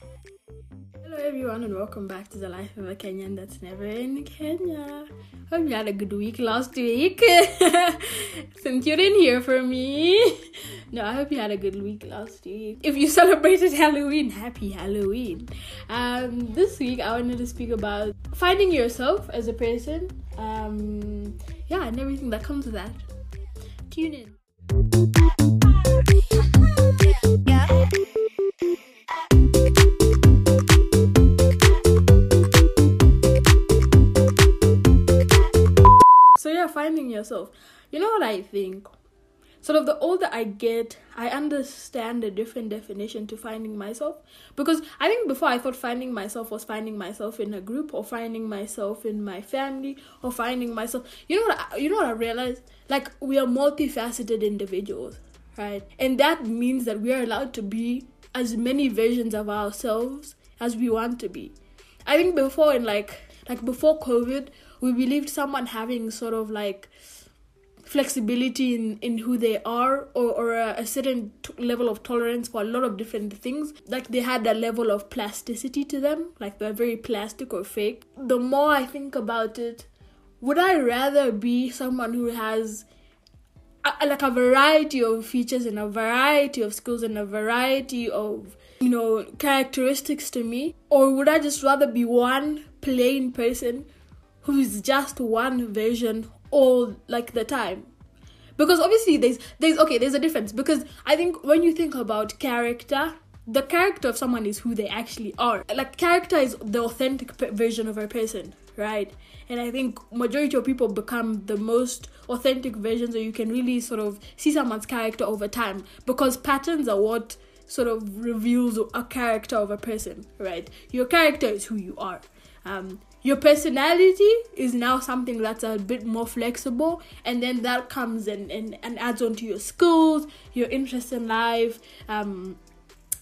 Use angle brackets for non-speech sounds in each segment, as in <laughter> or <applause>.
Hello, everyone, and welcome back to the life of a Kenyan that's never in Kenya. Hope you had a good week last week. <laughs> Since you didn't hear from me, no, I hope you had a good week last week. If you <laughs> celebrated Halloween, happy Halloween. Um, this week, I wanted to speak about finding yourself as a person. Um, yeah, and everything that comes with that. Tune in. Yourself. You know what I think? Sort of the older I get, I understand a different definition to finding myself. Because I think before I thought finding myself was finding myself in a group or finding myself in my family or finding myself. You know what? I, you know what I realized? Like we are multifaceted individuals, right? And that means that we are allowed to be as many versions of ourselves as we want to be. I think before in like like before COVID, we believed someone having sort of like flexibility in, in who they are or, or a, a certain t- level of tolerance for a lot of different things. Like they had a level of plasticity to them like they're very plastic or fake. The more i think about it would i rather be someone who has a, like a variety of features and a variety of skills and a variety of you know characteristics to me? Or would i just rather be one plain person who's just one version all like the time. Because obviously there's there's okay there's a difference. Because i think when you think about character the character of someone is who they actually are. Like character is the authentic version of a person right? And i think majority of people become the most authentic versions or you can really sort of see someone's character over time. Because patterns are what sort of reveals a character of a person right? Your character is who you are. Um, your personality is now something that's a bit more flexible and then that comes and, and, and adds on to your skills your interest in life um,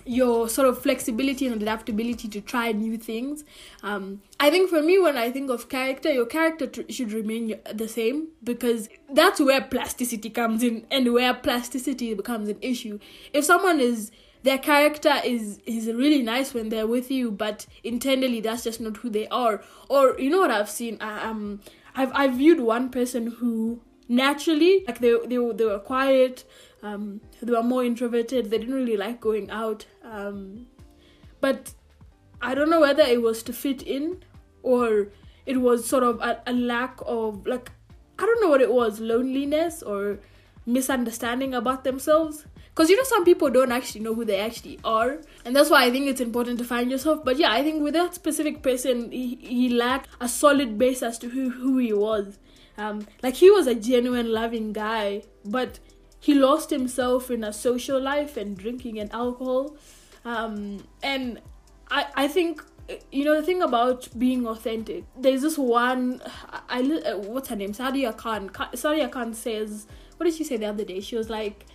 your sort of flexibility and adaptability to try new things. Um, i think for me when i think of character your character tr- should remain the same because that's where plasticity comes in and where plasticity becomes an issue. If someone is their character is is really nice when they're with you, but internally that's just not who they are. Or you know what I've seen? I, Um, I've I've viewed one person who naturally like they they they were quiet, um, they were more introverted. They didn't really like going out, um, but I don't know whether it was to fit in or it was sort of a, a lack of like I don't know what it was loneliness or misunderstanding about themselves. Because you know some people don't actually know who they actually are and that's why i think it's important to find yourself. But yeah i think with that specific person he, he lacked a solid base as to who, who he was. Um, like he was a genuine loving guy but he lost himself in a social life and drinking and alcohol. Um, and i i think you know the thing about being authentic there's this one i, I what's her name? Sadia khan. Sadia khan says what did she say the other day? She was like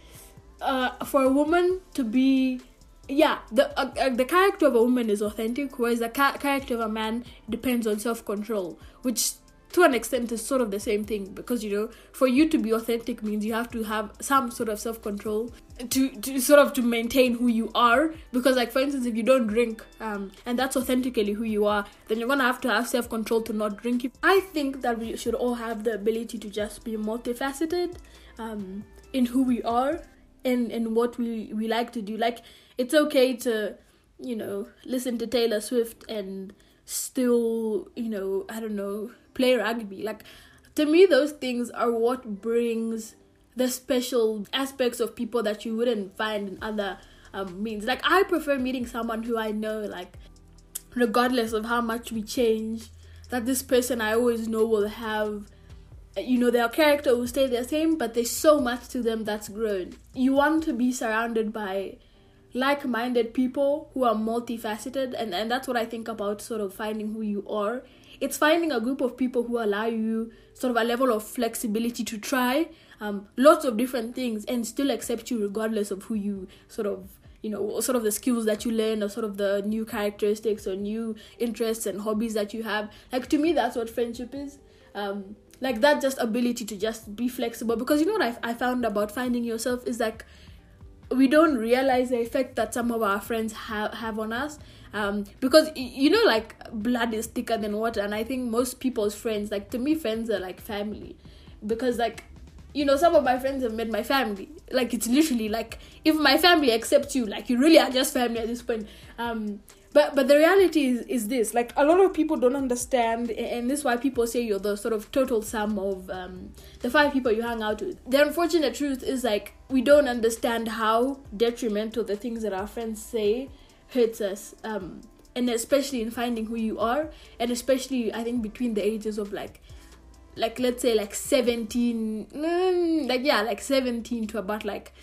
uh, for a woman to be yeah the uh, uh, the character of a woman is authentic whereas the ca- character of a man depends on self-control which to an extent is sort of the same thing because you know for you to be authentic means you have to have some sort of self-control to, to sort of to maintain who you are. Because like for instance if you don't drink um, and that's authentically who you are then you're gonna have to have self-control to not drink i think that we should all have the ability to just be multifaceted um, in who we are and and what we we like to do. Like it's okay to you know listen to taylor swift and still you know i don't know play rugby. Like to me those things are what brings the special aspects of people that you wouldn't find in other um, means. Like i prefer meeting someone who i know like regardless of how much we change that this person i always know will have you know their character will stay the same but there's so much to them that's grown. You want to be surrounded by like-minded people who are multifaceted and, and that's what i think about sort of finding who you are it's finding a group of people who allow you sort of a level of flexibility to try um, lots of different things and still accept you regardless of who you sort of you know sort of the skills that you learn or sort of the new characteristics or new interests and hobbies that you have. Like to me that's what friendship is. Um, like that just ability to just be flexible. Because you know what I, I found about finding yourself is like we don't realize the effect that some of our friends have have on us um because you know like blood is thicker than water and i think most people's friends like to me friends are like family. Because like you know some of my friends have met my family. Like it's literally like if my family accepts you like you really are just family at this point. Um but but the reality is is this. Like a lot of people don't understand and this is why people say you're the sort of total sum of um the five people you hang out with. The unfortunate truth is like we don't understand how detrimental the things that our friends say hurts us um and especially in finding who you are and especially i think between the ages of like like let's say like 17 mm, like yeah like 17 to about like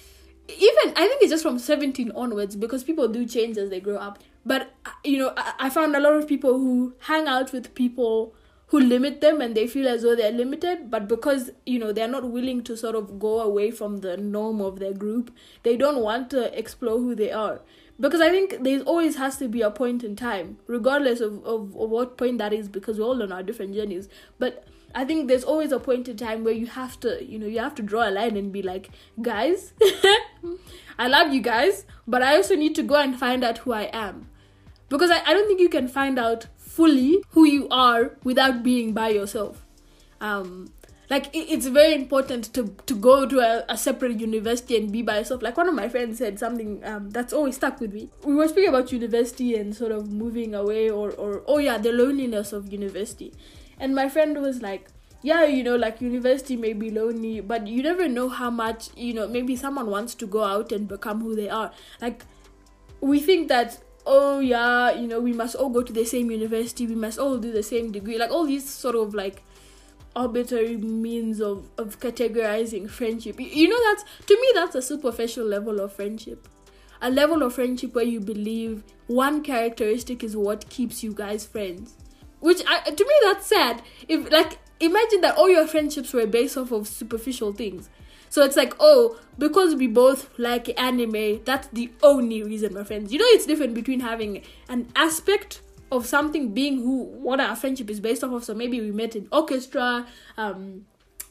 even i think it's just from 17 onwards because people do change as they grow up. But you know I, I found a lot of people who hang out with people who limit them and they feel as though they're limited but because you know they're not willing to sort of go away from the norm of their group they don't want to explore who they are because i think there always has to be a point in time regardless of, of, of what point that is because we're all on our different journeys but I think there's always a point in time where you have to, you know, you have to draw a line and be like, guys, <laughs> I love you guys, but I also need to go and find out who I am. Because I, I don't think you can find out fully who you are without being by yourself. Um, like it's very important to to go to a, a, separate university and be by yourself. Like one of my friends said something um, that's always stuck with me. We were speaking about university and sort of moving away, or or oh yeah, the loneliness of university. And my friend was like, yeah, you know, like university may be lonely, but you never know how much, you know, maybe someone wants to go out and become who they are. Like, we think that, oh, yeah, you know, we must all go to the same university, we must all do the same degree. Like, all these sort of like arbitrary means of, of categorizing friendship. You know, that's, to me, that's a superficial level of friendship. A level of friendship where you believe one characteristic is what keeps you guys friends which I, to me that's sad if like imagine that all your friendships were based off of superficial things so it's like oh because we both like anime that's the only reason we're friends you know it's different between having an aspect of something being who what our friendship is based off of. So maybe we met in orchestra um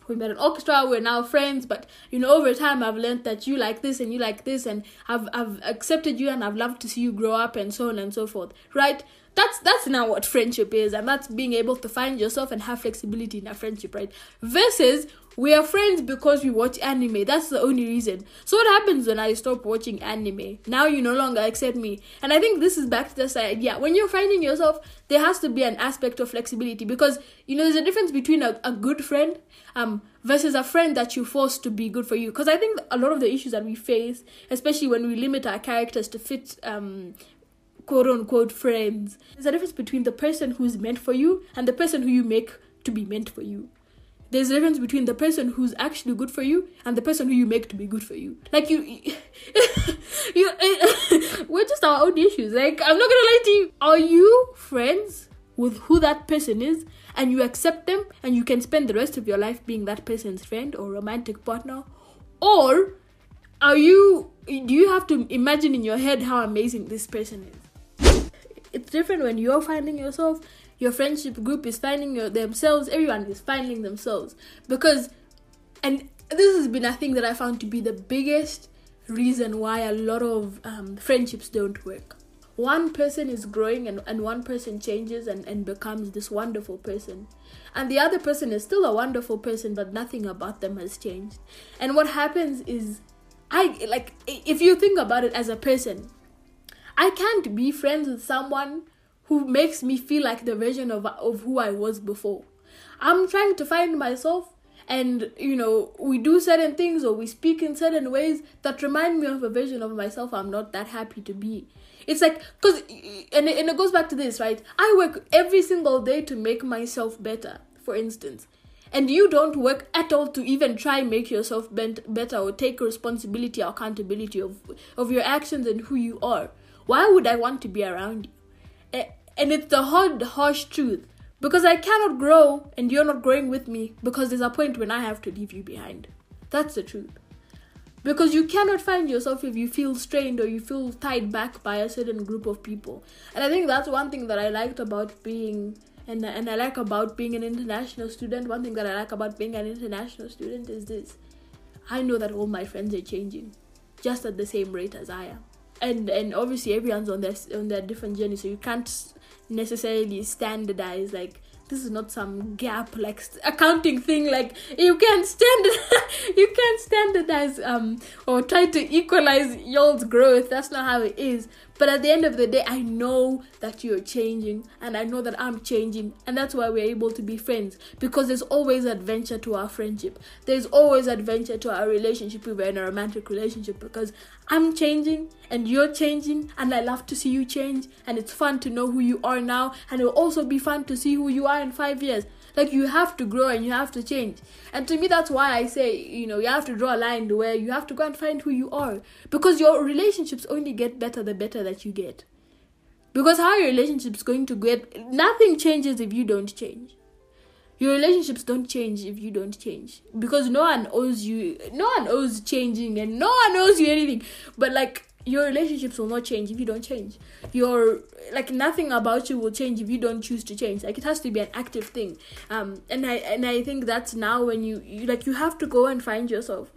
we met in orchestra we're now friends but you know over time i've learned that you like this and you like this and i've i've accepted you and i've loved to see you grow up and so on and so forth. Right that's that's now what friendship is and that's being able to find yourself and have flexibility in a friendship right? Versus we are friends because we watch anime. That's the only reason. So what happens when i stop watching anime? Now you no longer accept me. And i think this is back to the side. Yeah when you're finding yourself there has to be an aspect of flexibility because you know there's a difference between a, a good friend um versus a friend that you force to be good for you. Because i think a lot of the issues that we face especially when we limit our characters to fit um quote unquote friends. There's a difference between the person who's meant for you and the person who you make to be meant for you. There's a difference between the person who's actually good for you and the person who you make to be good for you. Like you, you, <laughs> <laughs> we're just our own issues. Like I'm not gonna lie to you. Are you friends with who that person is, and you accept them, and you can spend the rest of your life being that person's friend or romantic partner, or are you? Do you have to imagine in your head how amazing this person is? It's different when you're finding yourself your friendship group is finding your, themselves everyone is finding themselves. Because and this has been a thing that i found to be the biggest reason why a lot of um, friendships don't work. One person is growing and, and one person changes and, and becomes this wonderful person. And the other person is still a wonderful person but nothing about them has changed. And what happens is i like if you think about it as a person I can't be friends with someone who makes me feel like the version of of who I was before. I'm trying to find myself and you know we do certain things or we speak in certain ways that remind me of a version of myself i'm not that happy to be. It's like because and, and it goes back to this right? I work every single day to make myself better for instance. And you don't work at all to even try make yourself bent, better or take responsibility or accountability of of your actions and who you are why would I want to be around you? And it's the hard, harsh truth. Because I cannot grow and you're not growing with me because there's a point when I have to leave you behind. That's the truth. Because you cannot find yourself if you feel strained or you feel tied back by a certain group of people. And I think that's one thing that I liked about being and and I like about being an international student. One thing that I like about being an international student is this. I know that all my friends are changing just at the same rate as I am. And and obviously everyone's on their on their different journey, so you can't necessarily standardize like this is not some GAAP like accounting thing like you can't standard <laughs> you can't standardize um or try to equalize y'all's growth. That's not how it is but at the end of the day i know that you're changing and i know that i'm changing and that's why we're able to be friends. Because there's always adventure to our friendship. There's always adventure to our relationship we're in a romantic relationship because i'm changing and you're changing and i love to see you change. And it's fun to know who you are now and it'll also be fun to see who you are in five years like you have to grow and you have to change. And to me, that's why I say, you know, you have to draw a line where you have to go and find who you are. Because your relationships only get better the better that you get. Because how your relationship's going to get nothing changes if you don't change. Your relationships don't change if you don't change. Because no one owes you no one owes changing and no one owes you anything. But like your relationships will not change if you don't change. Your like nothing about you will change if you don't choose to change. Like it has to be an active thing. Um, and I and I think that's now when you, you like you have to go and find yourself.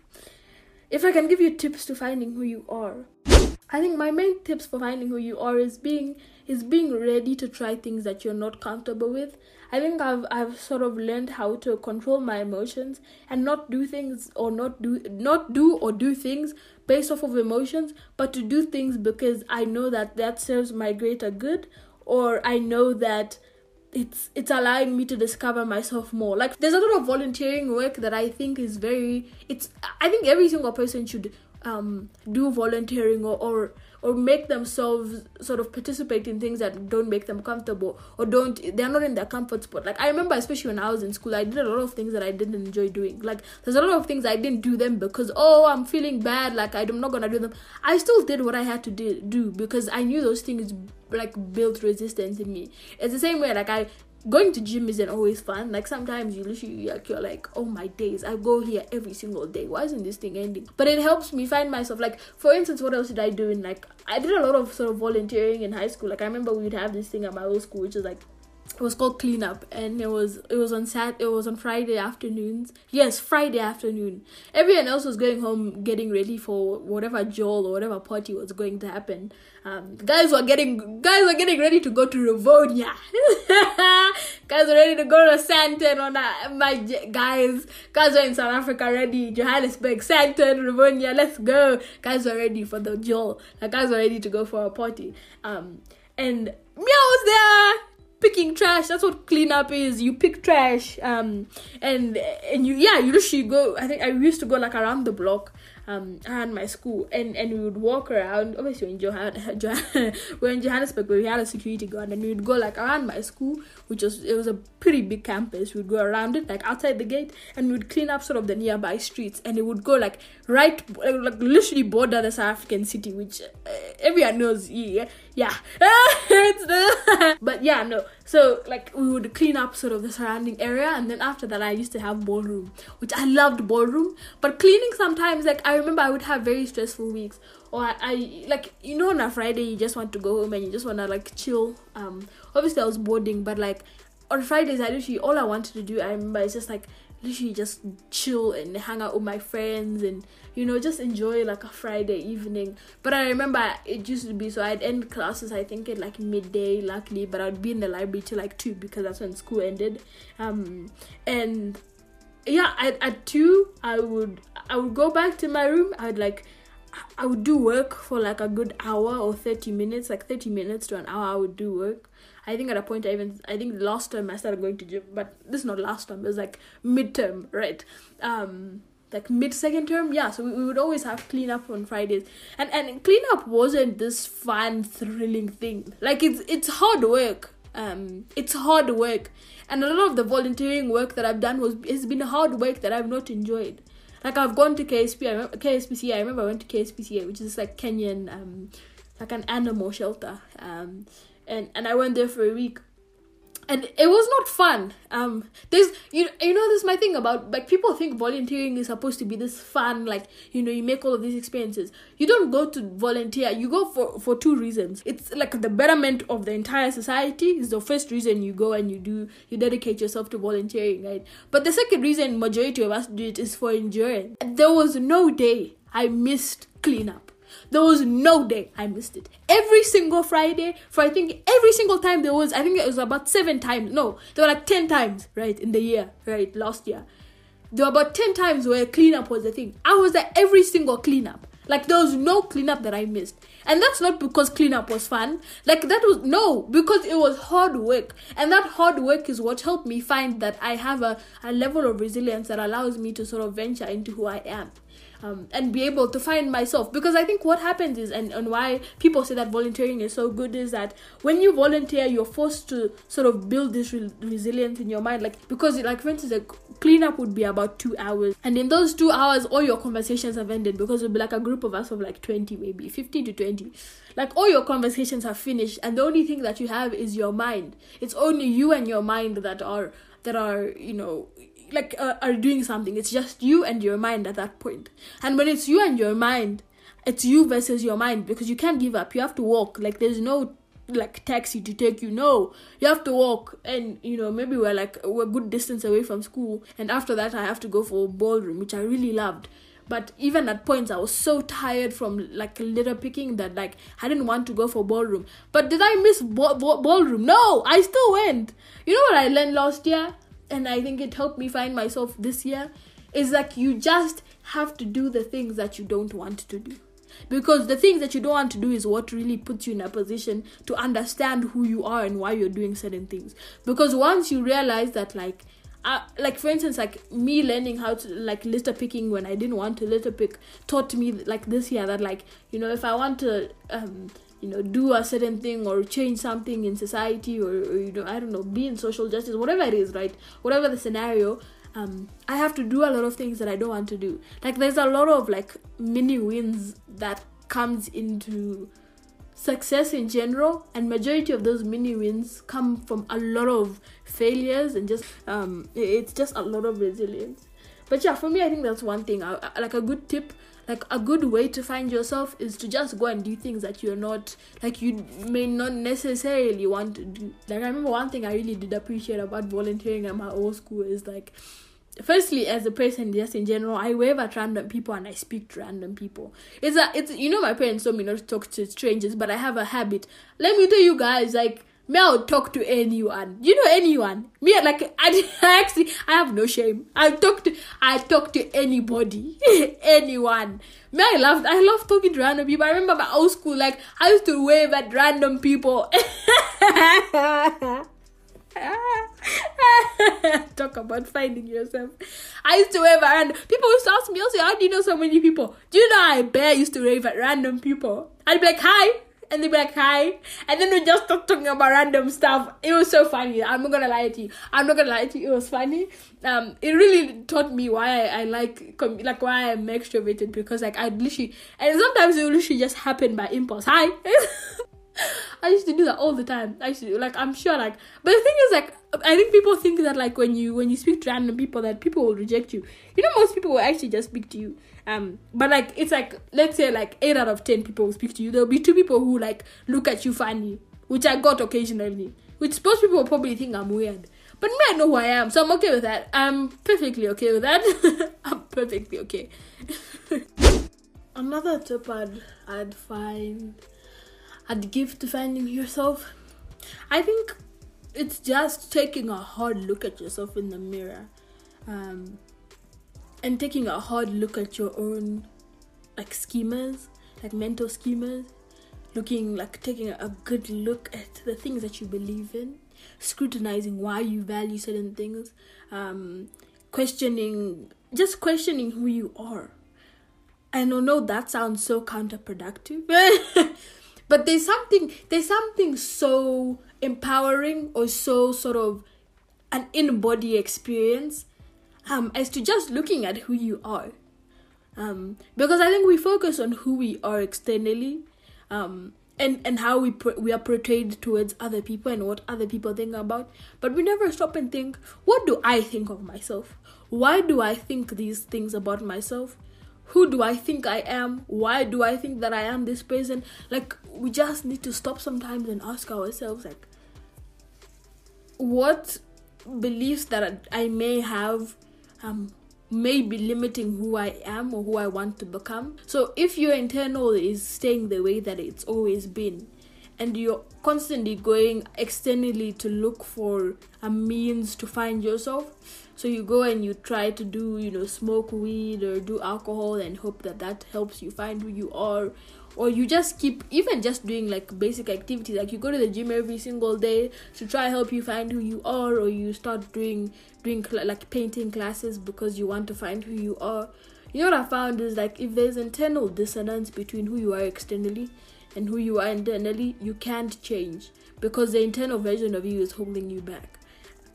If I can give you tips to finding who you are, I think my main tips for finding who you are is being is being ready to try things that you're not comfortable with. I think I've I've sort of learned how to control my emotions and not do things or not do not do or do things based off of emotions, but to do things because I know that that serves my greater good or I know that it's it's allowing me to discover myself more like there's a lot of volunteering work that i think is very it's i think every single person should um do volunteering or or or make themselves sort of participate in things that don't make them comfortable or don't they're not in their comfort spot. Like i remember especially when i was in school i did a lot of things that i didn't enjoy doing. Like there's a lot of things i didn't do them because oh i'm feeling bad like i'm not gonna do them. I still did what i had to do, do because i knew those things like built resistance in me. It's the same way like i going to gym isn't always fun. Like sometimes you literally like you're like, oh my days, I go here every single day. Why isn't this thing ending? But it helps me find myself. Like for instance, what else did I do in like I did a lot of sort of volunteering in high school. Like I remember we would have this thing at my old school, which is like it was called cleanup and it was it was on sat it was on friday afternoons yes friday afternoon everyone else was going home getting ready for whatever joel or whatever party was going to happen um, guys were getting guys were getting ready to go to Rivonia. <laughs> guys were ready to go to Sandton on uh, my guys. Guys are in South Africa ready. Johannesburg, Sandton, Rivonia. Let's go. Guys are ready for the Joel. Like guys are ready to go for a party. Um, and Meow was there picking trash. That's what cleanup is. You pick trash. Um, and and you yeah, you literally go. I think I used to go like around the block. Um, around my school, and and we would walk around. Obviously, in Johann, <laughs> Johann we're in Johannesburg, but we had a security guard, and we would go like around my school, which was it was a pretty big campus. We'd go around it, like outside the gate, and we'd clean up sort of the nearby streets, and it would go like right, like literally border the South African city, which uh, everyone knows. Yeah, yeah. <laughs> it's the. <laughs> but yeah, no. So like we would clean up sort of the surrounding area, and then after that, I used to have ballroom, which I loved ballroom. But cleaning sometimes, like I remember, I would have very stressful weeks, or I, I like you know on a Friday you just want to go home and you just wanna like chill. Um, obviously I was boarding, but like on Fridays I literally all I wanted to do I remember is just like literally just chill and hang out with my friends and you know just enjoy like a friday evening. But i remember it used to be so i'd end classes i think at like midday luckily but i'd be in the library till like two because that's when school ended. Um and yeah at, at two i would i would go back to my room. I'd like i would do work for like a good hour or 30 minutes like 30 minutes to an hour i would do work I think at a point I even I think last term I started going to gym, but this is not last term. It was like midterm, right? Um, like mid second term, yeah. So we, we would always have cleanup on Fridays, and and cleanup wasn't this fun, thrilling thing. Like it's it's hard work. Um, it's hard work, and a lot of the volunteering work that I've done was has been hard work that I've not enjoyed. Like I've gone to KSP, I remember. I remember I went to KSPCA, which is like Kenyan, um, like an animal shelter. Um, and and I went there for a week and it was not fun. Um, there's you you know this is my thing about like people think volunteering is supposed to be this fun like you know you make all of these experiences. You don't go to volunteer. You go for for two reasons. It's like the betterment of the entire society is the first reason you go and you do you dedicate yourself to volunteering, right? But the second reason majority of us do it is for endurance. There was no day I missed cleanup there was no day I missed it. Every single Friday, for I think every single time there was, I think it was about seven times. No, there were like 10 times, right, in the year, right, last year. There were about 10 times where cleanup was the thing. I was at every single cleanup. Like there was no cleanup that I missed. And that's not because cleanup was fun. Like that was no, because it was hard work. And that hard work is what helped me find that I have a, a level of resilience that allows me to sort of venture into who I am um, and be able to find myself. Because i think what happens is and, and why people say that volunteering is so good is that when you volunteer you're forced to sort of build this re- resilience in your mind. Like because like for instance a cleanup would be about two hours. And in those two hours all your conversations have ended because it'll be like a group of us of like 20 maybe 15 to 20 like all your conversations have finished and the only thing that you have is your mind. It's only you and your mind that are that are you know like uh, are doing something. It's just you and your mind at that point. And when it's you and your mind it's you versus your mind because you can't give up. You have to walk. Like there's no like taxi to take you. No. You have to walk. And you know maybe we're like we're a good distance away from school. And after that i have to go for ballroom which i really loved. But even at points i was so tired from like litter picking that like i didn't want to go for ballroom. But did i miss ballroom? No. I still went. You know what i learned last year and I think it helped me find myself this year is like you just have to do the things that you don't want to do. Because the things that you don't want to do is what really puts you in a position to understand who you are and why you're doing certain things. Because once you realize that, like, uh, like for instance, like me learning how to like litter picking when I didn't want to litter pick taught me like this year that like you know if I want to um you know do a certain thing or change something in society or, or, you know i don't know be in social justice whatever it is right? Whatever the scenario um i have to do a lot of things that i don't want to do. Like there's a lot of like mini wins that comes into success in general and majority of those mini wins come from a lot of failures and just um it's just a lot of resilience. But yeah for me i think that's one thing. I, like a good tip like a good way to find yourself is to just go and do things that you're not like you may not necessarily want to do. Like i remember one thing i really did appreciate about volunteering at my old school is like firstly as a person just in general i wave at random people and i speak to random people. It's a it's you know my parents told me not to talk to strangers but i have a habit. Let me tell you guys like me I'll talk to anyone. You know anyone. Me like <laughs> I, I actually I have no shame. I talk to I talk to anybody. <laughs> anyone. Me I love I love talking to random people. I remember my old school, like I used to wave at random people. <laughs> Talk about finding yourself. I used to wave at people used to ask me, also, how do you know so many people? Do you know I bare used to wave at random people? I'd be like, hi, and they'd be like, hi. And then we just start talking about random stuff. It was so funny. I'm not gonna lie to you. I'm not gonna lie to you. It was funny. Um, it really taught me why I, I like, like why I'm extroverted because like I literally, and sometimes it literally just happen by impulse. Hi. <laughs> <laughs> I used to do that all the time. I used to like I'm sure like but the thing is like I think people think that like when you when you speak to random people that people will reject you. You know most people will actually just speak to you. Um but like it's like let's say like eight out of ten people will speak to you. There'll be two people who like look at you funny, which I got occasionally. Which most people probably think I'm weird. But me, I know who I am, so I'm okay with that. I'm perfectly okay with that. <laughs> I'm perfectly okay. <laughs> Another tip I'd I'd find I'd give to finding yourself. I think it's just taking a hard look at yourself in the mirror um, and taking a hard look at your own like schemas, like mental schemas, looking like taking a good look at the things that you believe in, scrutinizing why you value certain things, um, questioning, just questioning who you are. I know that sounds so counterproductive. <laughs> but there's something there's something so empowering or so sort of an in-body experience um, as to just looking at who you are. Um, because i think we focus on who we are externally um, and and how we pr- we are portrayed towards other people and what other people think about. But we never stop and think what do i think of myself? Why do i think these things about myself who do i think i am why do i think that i am this person like we just need to stop sometimes and ask ourselves like what beliefs that i may have um may be limiting who I am or who I want to become. So if your internal is staying the way that it's always been, and you're constantly going externally to look for a means to find yourself, so you go and you try to do, you know, smoke weed or do alcohol and hope that that helps you find who you are. Or you just keep even just doing like basic activities like you go to the gym every single day to try help you find who you are or you start doing doing cl- like painting classes because you want to find who you are. You know what i found is like if there's internal dissonance between who you are externally and who you are internally you can't change because the internal version of you is holding you back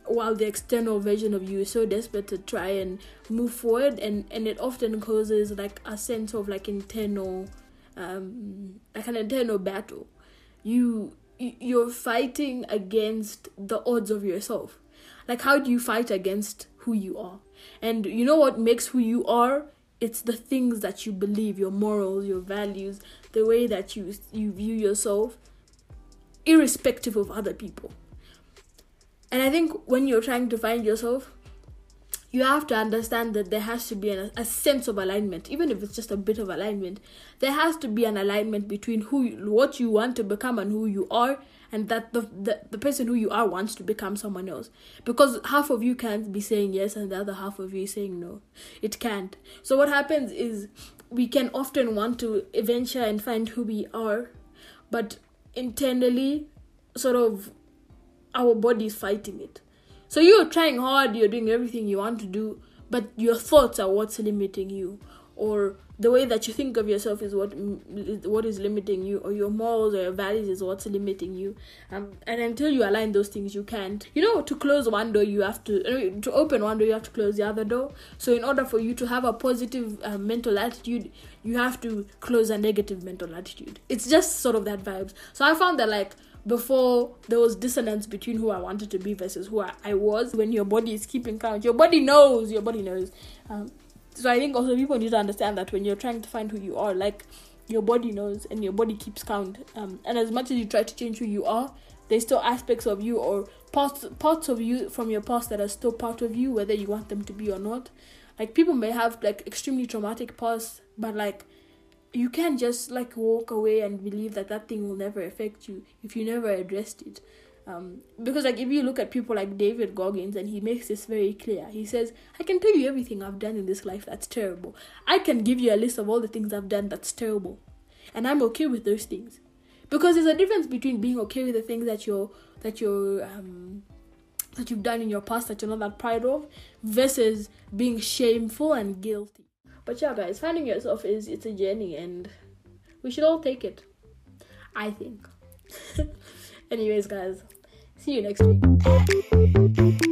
while the external version of you is so desperate to try and move forward and and it often causes like a sense of like internal um, like an internal battle. You you're fighting against the odds of yourself. Like how do you fight against who you are? And you know what makes who you are? It's the things that you believe, your morals, your values, the way that you you view yourself, irrespective of other people. And I think when you're trying to find yourself, you have to understand that there has to be an, a sense of alignment. Even if it's just a bit of alignment there has to be an alignment between who you, what you want to become and who you are and that the, the the person who you are wants to become someone else. Because half of you can't be saying yes and the other half of you is saying no. It can't. So what happens is we can often want to venture and find who we are but internally sort of our body is fighting it so you're trying hard, you're doing everything you want to do, but your thoughts are what's limiting you, or the way that you think of yourself is what what is limiting you, or your morals or your values is what's limiting you. Um, and until you align those things, you can't. You know, to close one door, you have to to open one door, you have to close the other door. So in order for you to have a positive uh, mental attitude, you have to close a negative mental attitude. It's just sort of that vibes. So I found that like before there was dissonance between who I wanted to be versus who I, I was. When your body is keeping count, your body knows. Your body knows. Um, so I think also people need to understand that when you're trying to find who you are, like your body knows and your body keeps count. Um, and as much as you try to change who you are, there's still aspects of you or parts parts of you from your past that are still part of you, whether you want them to be or not. Like people may have like extremely traumatic past, but like you can't just like walk away and believe that that thing will never affect you if you never addressed it. Um, because like if you look at people like david goggins and he makes this very clear. He says i can tell you everything i've done in this life that's terrible. I can give you a list of all the things i've done that's terrible. And i'm okay with those things. Because there's a difference between being okay with the things that you're that you're um, that you've done in your past that you're not that proud of versus being shameful and guilty but yeah, guys, finding yourself is it's a journey, and we should all take it. I think. <laughs> Anyways, guys, see you next week.